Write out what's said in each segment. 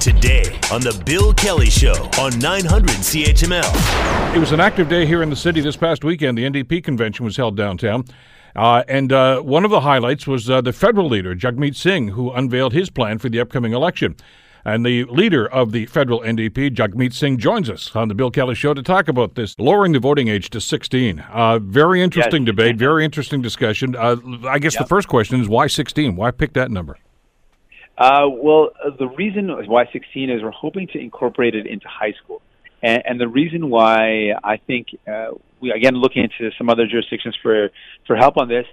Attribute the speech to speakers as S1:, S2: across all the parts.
S1: Today on The Bill Kelly Show on 900 CHML.
S2: It was an active day here in the city this past weekend. The NDP convention was held downtown. Uh, and uh, one of the highlights was uh, the federal leader, Jagmeet Singh, who unveiled his plan for the upcoming election. And the leader of the federal NDP, Jagmeet Singh, joins us on the Bill Kelly Show to talk about this lowering the voting age to 16. Uh, very interesting
S3: Yes.
S2: debate, very interesting discussion. Uh, I guess the first question is why 16? Why pick that number?
S3: Uh, well, uh, the reason why 16 is we're hoping to incorporate it into high school. And, and the reason why I think uh, we, again, looking into some other jurisdictions for, for help on this,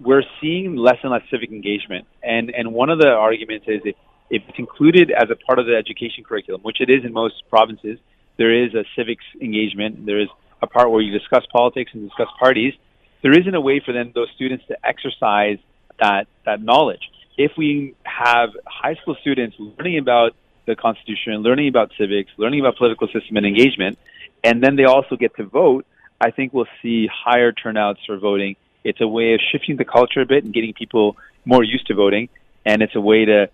S3: we're seeing less and less civic engagement. And, and one of the arguments is if, if it's included as a part of the education curriculum, which it is in most provinces, there is a civics engagement. There is a part where you discuss politics and discuss parties. There isn't a way for them, those students to exercise that, that knowledge if we have high school students learning about the Constitution, learning about civics, learning about political system and engagement, and then they also get to vote, I think we'll see higher turnouts for voting. It's a way of shifting the culture a bit and getting people more used to voting, and it's a way to.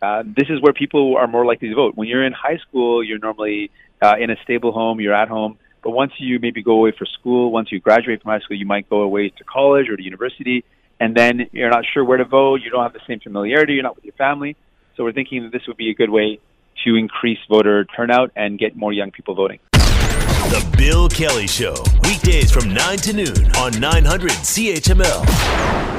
S3: Uh, this is where people are more likely to vote. When you're in high school, you're normally uh, in a stable home, you're at home. But once you maybe go away for school, once you graduate from high school, you might go away to college or to university and then you're not sure where to vote. You don't have the same familiarity. You're not with your family. So we're thinking that this would be a good way to increase voter turnout and get more young people voting.
S1: The Bill Kelly Show, weekdays from 9 to noon on 900 CHML.